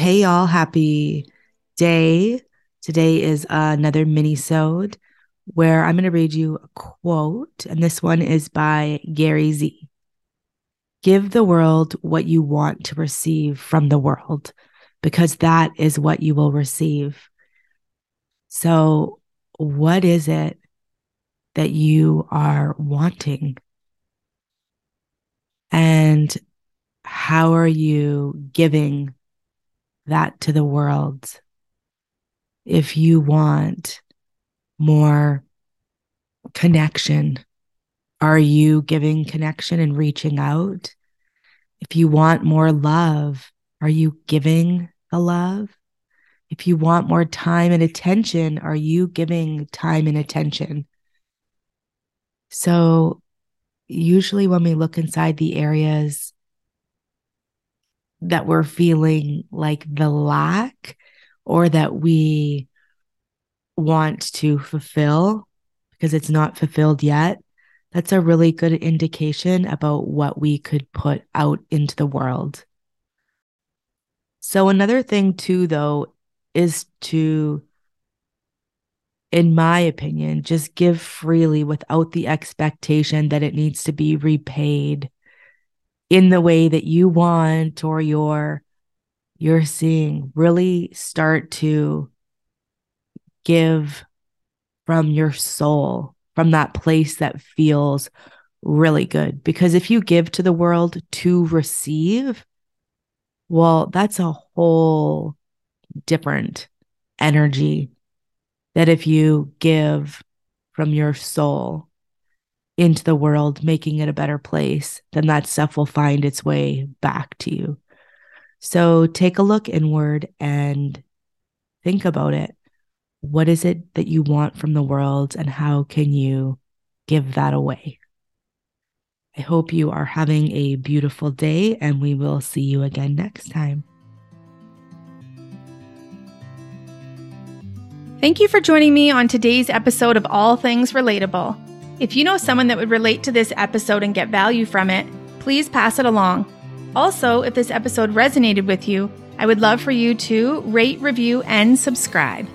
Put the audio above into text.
Hey y'all, happy day. Today is another mini-sode where I'm going to read you a quote, and this one is by Gary Z. Give the world what you want to receive from the world, because that is what you will receive. So, what is it that you are wanting? And how are you giving that to the world. If you want more connection, are you giving connection and reaching out? If you want more love, are you giving the love? If you want more time and attention, are you giving time and attention? So, usually when we look inside the areas that we're feeling like the lack or that we want to fulfill because it's not fulfilled yet, that's a really good indication about what we could put out into the world. So, another thing, too, though, is to, in my opinion, just give freely without the expectation that it needs to be repaid in the way that you want or you're you're seeing really start to give from your soul from that place that feels really good. Because if you give to the world to receive well that's a whole different energy that if you give from your soul into the world, making it a better place, then that stuff will find its way back to you. So take a look inward and think about it. What is it that you want from the world, and how can you give that away? I hope you are having a beautiful day, and we will see you again next time. Thank you for joining me on today's episode of All Things Relatable. If you know someone that would relate to this episode and get value from it, please pass it along. Also, if this episode resonated with you, I would love for you to rate, review, and subscribe.